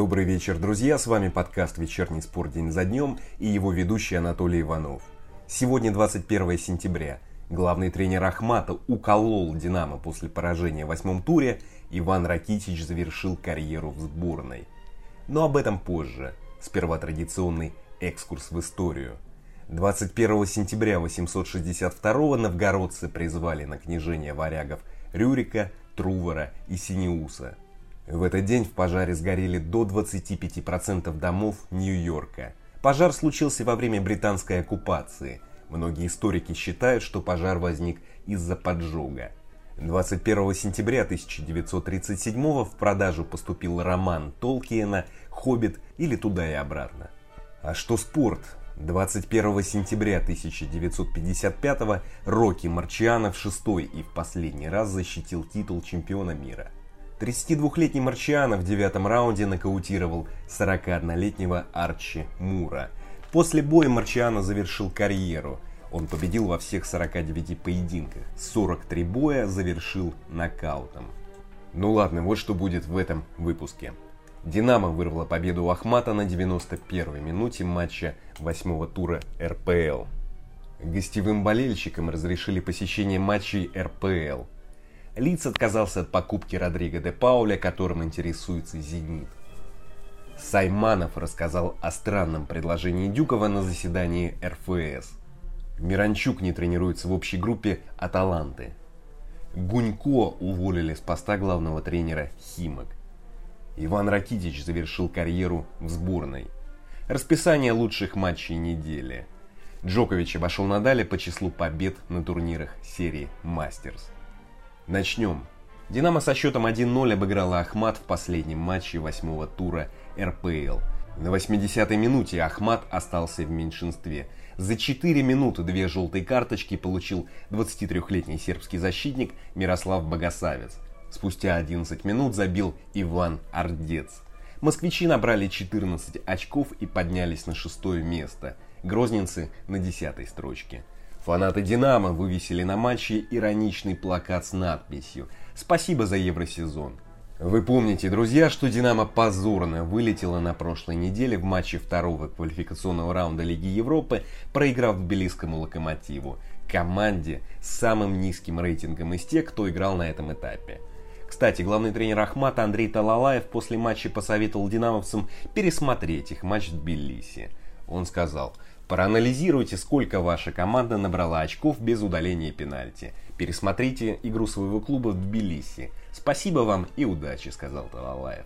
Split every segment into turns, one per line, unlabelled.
Добрый вечер, друзья! С вами подкаст «Вечерний спорт день за днем» и его ведущий Анатолий Иванов. Сегодня 21 сентября. Главный тренер Ахмата уколол «Динамо» после поражения в восьмом туре. Иван Ракитич завершил карьеру в сборной. Но об этом позже. Сперва традиционный экскурс в историю. 21 сентября 862 новгородцы призвали на княжение варягов Рюрика, Трувора и Синеуса – в этот день в пожаре сгорели до 25% домов Нью-Йорка. Пожар случился во время британской оккупации. Многие историки считают, что пожар возник из-за поджога. 21 сентября 1937 в продажу поступил роман Толкиена «Хоббит» или «Туда и обратно». А что спорт? 21 сентября 1955 Рокки Марчианов шестой и в последний раз защитил титул чемпиона мира – 32-летний Марчиано в девятом раунде нокаутировал 41-летнего Арчи Мура. После боя Марчиано завершил карьеру. Он победил во всех 49 поединках. 43 боя завершил нокаутом. Ну ладно, вот что будет в этом выпуске. Динамо вырвала победу у Ахмата на 91-й минуте матча 8 тура РПЛ. Гостевым болельщикам разрешили посещение матчей РПЛ – Лиц отказался от покупки Родриго де Пауля, которым интересуется «Зенит». Сайманов рассказал о странном предложении Дюкова на заседании РФС. Миранчук не тренируется в общей группе «Аталанты». Гунько уволили с поста главного тренера «Химок». Иван Ракитич завершил карьеру в сборной. Расписание лучших матчей недели. Джокович обошел Надаля по числу побед на турнирах серии «Мастерс». Начнем. Динамо со счетом 1-0 обыграла Ахмат в последнем матче восьмого тура РПЛ. На 80-й минуте Ахмат остался в меньшинстве. За 4 минуты две желтые карточки получил 23-летний сербский защитник Мирослав Богосавец. Спустя 11 минут забил Иван Ардец. Москвичи набрали 14 очков и поднялись на шестое место. Грозненцы на десятой строчке. Фанаты «Динамо» вывесили на матче ироничный плакат с надписью «Спасибо за Евросезон». Вы помните, друзья, что «Динамо» позорно вылетела на прошлой неделе в матче второго квалификационного раунда Лиги Европы, проиграв тбилисскому «Локомотиву», команде с самым низким рейтингом из тех, кто играл на этом этапе. Кстати, главный тренер Ахмата Андрей Талалаев после матча посоветовал динамовцам пересмотреть их матч в Тбилиси. Он сказал – Проанализируйте, сколько ваша команда набрала очков без удаления пенальти. Пересмотрите игру своего клуба в Тбилиси. Спасибо вам и удачи, сказал Талалаев.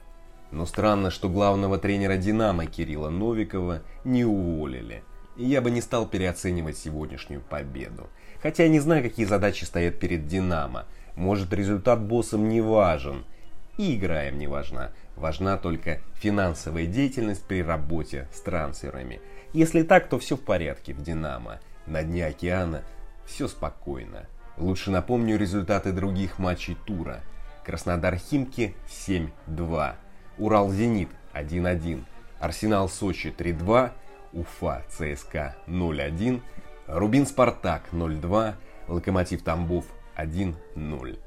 Но странно, что главного тренера «Динамо» Кирилла Новикова не уволили. И я бы не стал переоценивать сегодняшнюю победу. Хотя я не знаю, какие задачи стоят перед «Динамо». Может, результат боссам не важен. И игра им не важна. Важна только финансовая деятельность при работе с трансферами – если так, то все в порядке в «Динамо». На дне океана все спокойно. Лучше напомню результаты других матчей тура. Краснодар-Химки 7-2. Урал-Зенит 1-1. Арсенал-Сочи 3-2. Уфа-ЦСКА 0-1. Рубин-Спартак 0-2. Локомотив-Тамбов 1-0.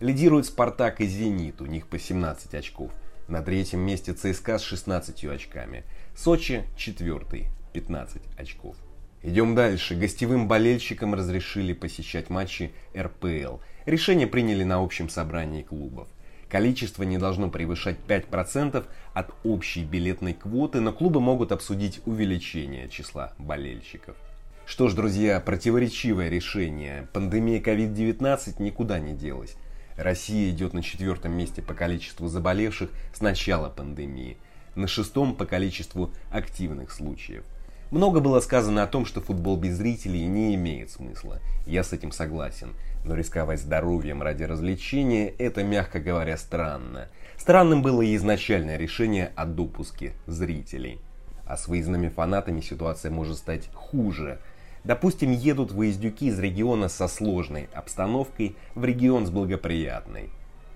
Лидирует Спартак и Зенит, у них по 17 очков. На третьем месте ЦСКА с 16 очками. Сочи четвертый, 15 очков. Идем дальше. Гостевым болельщикам разрешили посещать матчи РПЛ. Решение приняли на общем собрании клубов. Количество не должно превышать 5% от общей билетной квоты, но клубы могут обсудить увеличение числа болельщиков. Что ж, друзья, противоречивое решение. Пандемия COVID-19 никуда не делась. Россия идет на четвертом месте по количеству заболевших с начала пандемии, на шестом по количеству активных случаев – много было сказано о том, что футбол без зрителей не имеет смысла. Я с этим согласен. Но рисковать здоровьем ради развлечения – это, мягко говоря, странно. Странным было и изначальное решение о допуске зрителей. А с выездными фанатами ситуация может стать хуже. Допустим, едут выездюки из региона со сложной обстановкой в регион с благоприятной.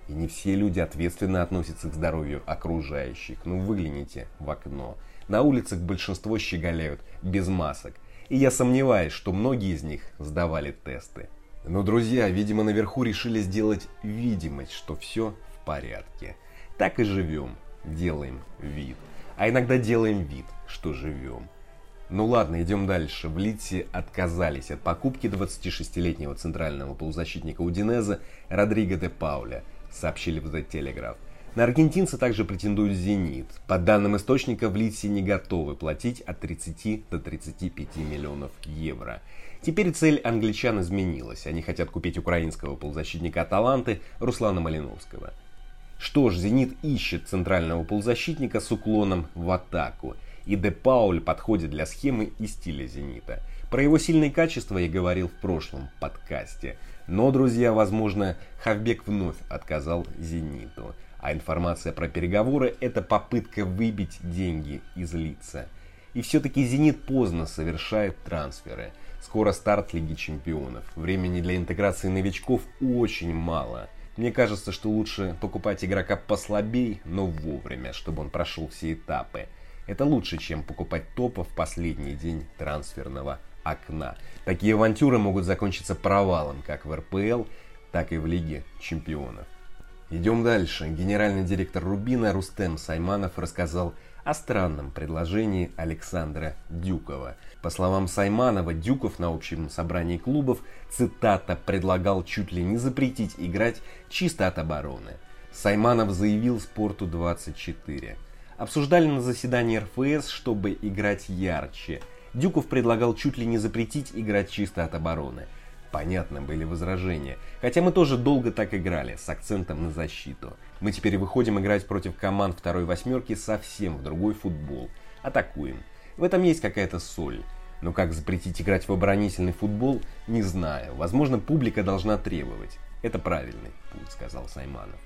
И не все люди ответственно относятся к здоровью окружающих. Ну выгляните в окно. На улицах большинство щеголяют без масок. И я сомневаюсь, что многие из них сдавали тесты. Но друзья, видимо, наверху решили сделать видимость, что все в порядке. Так и живем. делаем вид. А иногда делаем вид, что живем. Ну ладно, идем дальше. В Литсе отказались от покупки 26-летнего центрального полузащитника Удинеза Родриго де Пауля, сообщили в The Telegraph. На аргентинца также претендует «Зенит». По данным источника, в Литсе не готовы платить от 30 до 35 миллионов евро. Теперь цель англичан изменилась. Они хотят купить украинского полузащитника Аталанты Руслана Малиновского. Что ж, «Зенит» ищет центрального полузащитника с уклоном в атаку. И Де Пауль подходит для схемы и стиля «Зенита». Про его сильные качества я говорил в прошлом подкасте. Но, друзья, возможно, Хавбек вновь отказал «Зениту». А информация про переговоры – это попытка выбить деньги из лица. И все-таки «Зенит» поздно совершает трансферы. Скоро старт Лиги Чемпионов. Времени для интеграции новичков очень мало. Мне кажется, что лучше покупать игрока послабей, но вовремя, чтобы он прошел все этапы. Это лучше, чем покупать топа в последний день трансферного окна. Такие авантюры могут закончиться провалом как в РПЛ, так и в Лиге Чемпионов. Идем дальше. Генеральный директор Рубина Рустем Сайманов рассказал о странном предложении Александра Дюкова. По словам Сайманова, Дюков на общем собрании клубов, цитата, предлагал чуть ли не запретить играть чисто от обороны. Сайманов заявил Спорту 24. Обсуждали на заседании РФС, чтобы играть ярче. Дюков предлагал чуть ли не запретить играть чисто от обороны. Понятно, были возражения. Хотя мы тоже долго так играли, с акцентом на защиту. Мы теперь выходим играть против команд второй восьмерки совсем в другой футбол. Атакуем. В этом есть какая-то соль. Но как запретить играть в оборонительный футбол, не знаю. Возможно, публика должна требовать. Это правильный путь, сказал Сайманов.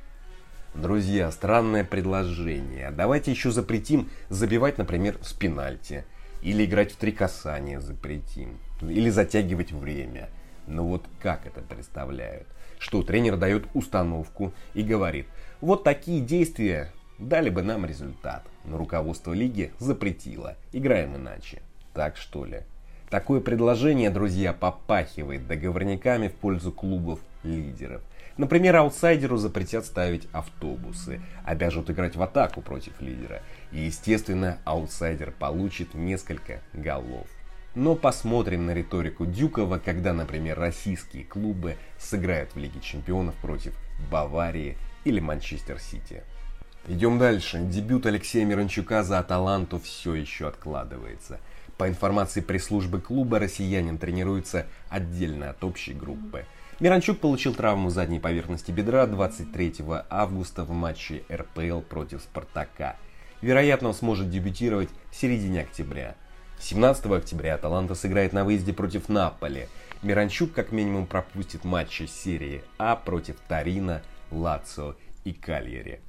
Друзья, странное предложение. Давайте еще запретим забивать, например, с пенальти. Или играть в три касания запретим. Или затягивать время. Но вот как это представляют? Что тренер дает установку и говорит, вот такие действия дали бы нам результат. Но руководство лиги запретило. Играем иначе. Так что ли? Такое предложение, друзья, попахивает договорниками в пользу клубов лидеров. Например, аутсайдеру запретят ставить автобусы, обяжут играть в атаку против лидера. И, естественно, аутсайдер получит несколько голов. Но посмотрим на риторику Дюкова, когда, например, российские клубы сыграют в Лиге Чемпионов против Баварии или Манчестер Сити. Идем дальше. Дебют Алексея Миранчука за Аталанту все еще откладывается. По информации пресс-службы клуба, россиянин тренируется отдельно от общей группы. Миранчук получил травму задней поверхности бедра 23 августа в матче РПЛ против Спартака. Вероятно, он сможет дебютировать в середине октября. 17 октября Аталанта сыграет на выезде против Наполи. Миранчук как минимум пропустит матчи серии А против Тарина, Лацо и Кальери.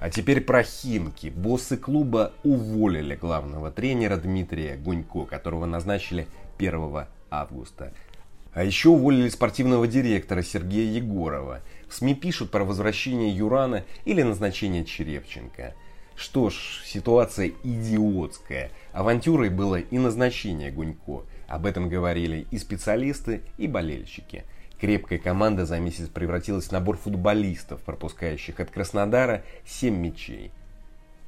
А теперь про Химки. Боссы клуба уволили главного тренера Дмитрия Гунько, которого назначили 1 августа. А еще уволили спортивного директора Сергея Егорова. В СМИ пишут про возвращение Юрана или назначение Черепченко. Что ж, ситуация идиотская. Авантюрой было и назначение Гунько. Об этом говорили и специалисты, и болельщики. Крепкая команда за месяц превратилась в набор футболистов, пропускающих от Краснодара 7 мячей.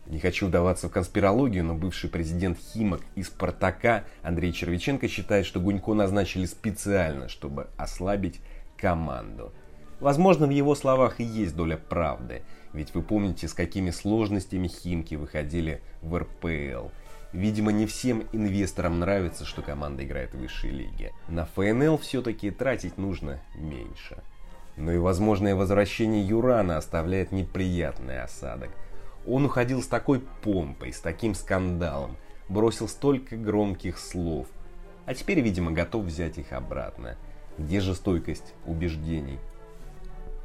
Не хочу вдаваться в конспирологию, но бывший президент Химок и Спартака Андрей Червиченко считает, что Гунько назначили специально, чтобы ослабить команду. Возможно, в его словах и есть доля правды – ведь вы помните, с какими сложностями Химки выходили в РПЛ. Видимо, не всем инвесторам нравится, что команда играет в высшей лиге. На ФНЛ все-таки тратить нужно меньше. Но и возможное возвращение Юрана оставляет неприятный осадок. Он уходил с такой помпой, с таким скандалом, бросил столько громких слов, а теперь, видимо, готов взять их обратно. Где же стойкость убеждений?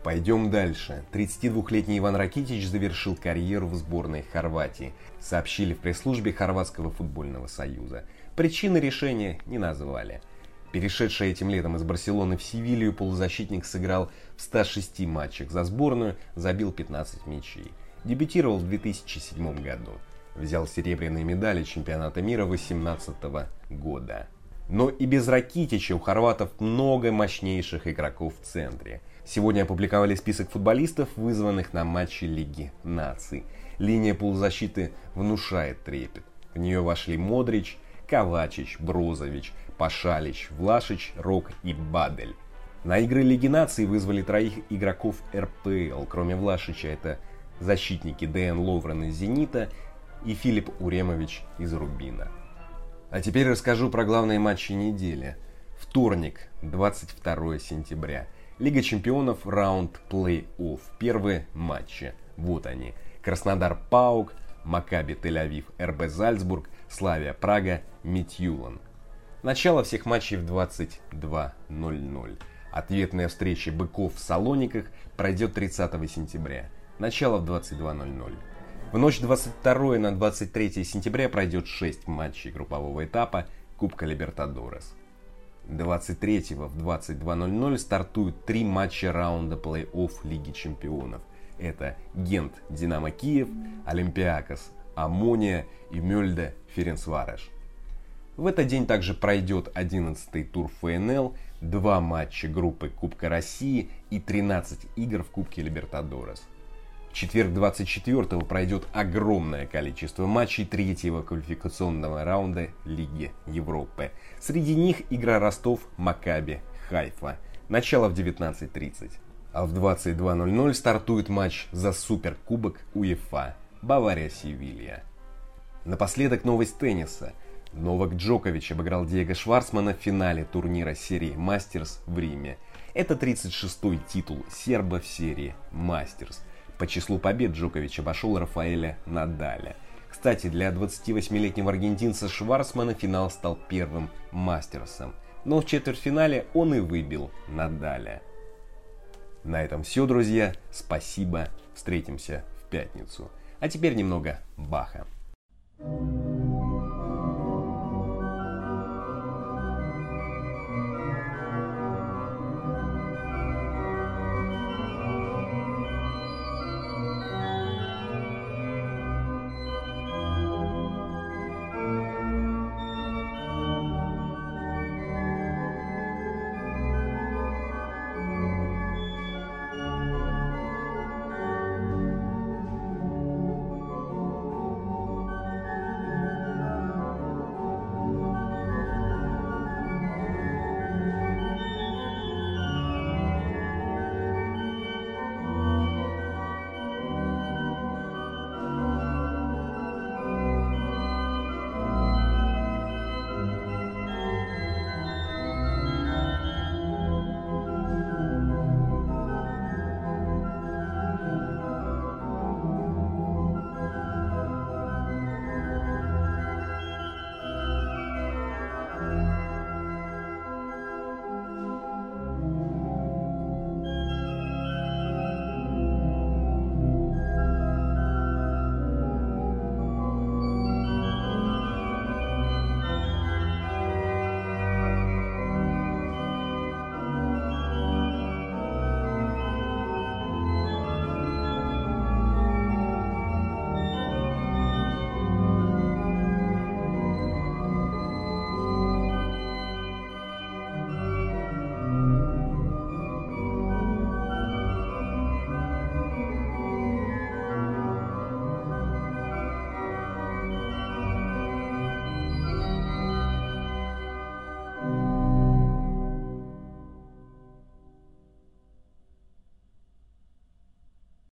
Пойдем дальше. 32-летний Иван Ракитич завершил карьеру в сборной Хорватии, сообщили в пресс-службе Хорватского футбольного союза. Причины решения не назвали. Перешедший этим летом из Барселоны в Севилью, полузащитник сыграл в 106 матчах за сборную, забил 15 мячей. Дебютировал в 2007 году. Взял серебряные медали чемпионата мира 2018 года. Но и без Ракитича у хорватов много мощнейших игроков в центре – Сегодня опубликовали список футболистов, вызванных на матче Лиги наций. линия полузащиты внушает трепет. В нее вошли Модрич, Ковачич, Брозович, Пашалич, Влашич, Рок и Бадель. На игры Лиги Наций вызвали троих игроков РПЛ, кроме Влашича это защитники Дэн Ловрен из «Зенита» и Филипп Уремович из «Рубина». А теперь расскажу про главные матчи недели. Вторник, 22 сентября. Лига чемпионов, раунд плей-офф. Первые матчи. Вот они. Краснодар Паук, Макаби Тель-Авив, РБ Зальцбург, Славия Прага, Митюлан. Начало всех матчей в 22.00. Ответная встреча быков в Салониках пройдет 30 сентября. Начало в 22.00. В ночь 22 на 23 сентября пройдет 6 матчей группового этапа Кубка Либертадорес. 23 в 22.00 стартуют три матча раунда плей-офф Лиги Чемпионов. Это Гент Динамо Киев, Олимпиакос Амония и Мельде Ференцвареш. В этот день также пройдет 11-й тур ФНЛ, два матча группы Кубка России и 13 игр в Кубке Либертадорес. В четверг 24-го пройдет огромное количество матчей третьего квалификационного раунда Лиги Европы. Среди них игра Ростов-Макаби Хайфа. Начало в 19.30. А в 22.00 стартует матч за Суперкубок УЕФА Бавария-Севилья. Напоследок новость тенниса – Новак Джокович обыграл Диего Шварцмана в финале турнира серии Мастерс в Риме. Это 36-й титул серба в серии Мастерс. По числу побед Джокович обошел Рафаэля Надаля. Кстати, для 28-летнего аргентинца Шварцмана финал стал первым Мастерсом. Но в четвертьфинале он и выбил Надаля. На этом все, друзья. Спасибо. Встретимся в пятницу. А теперь немного Баха. thank you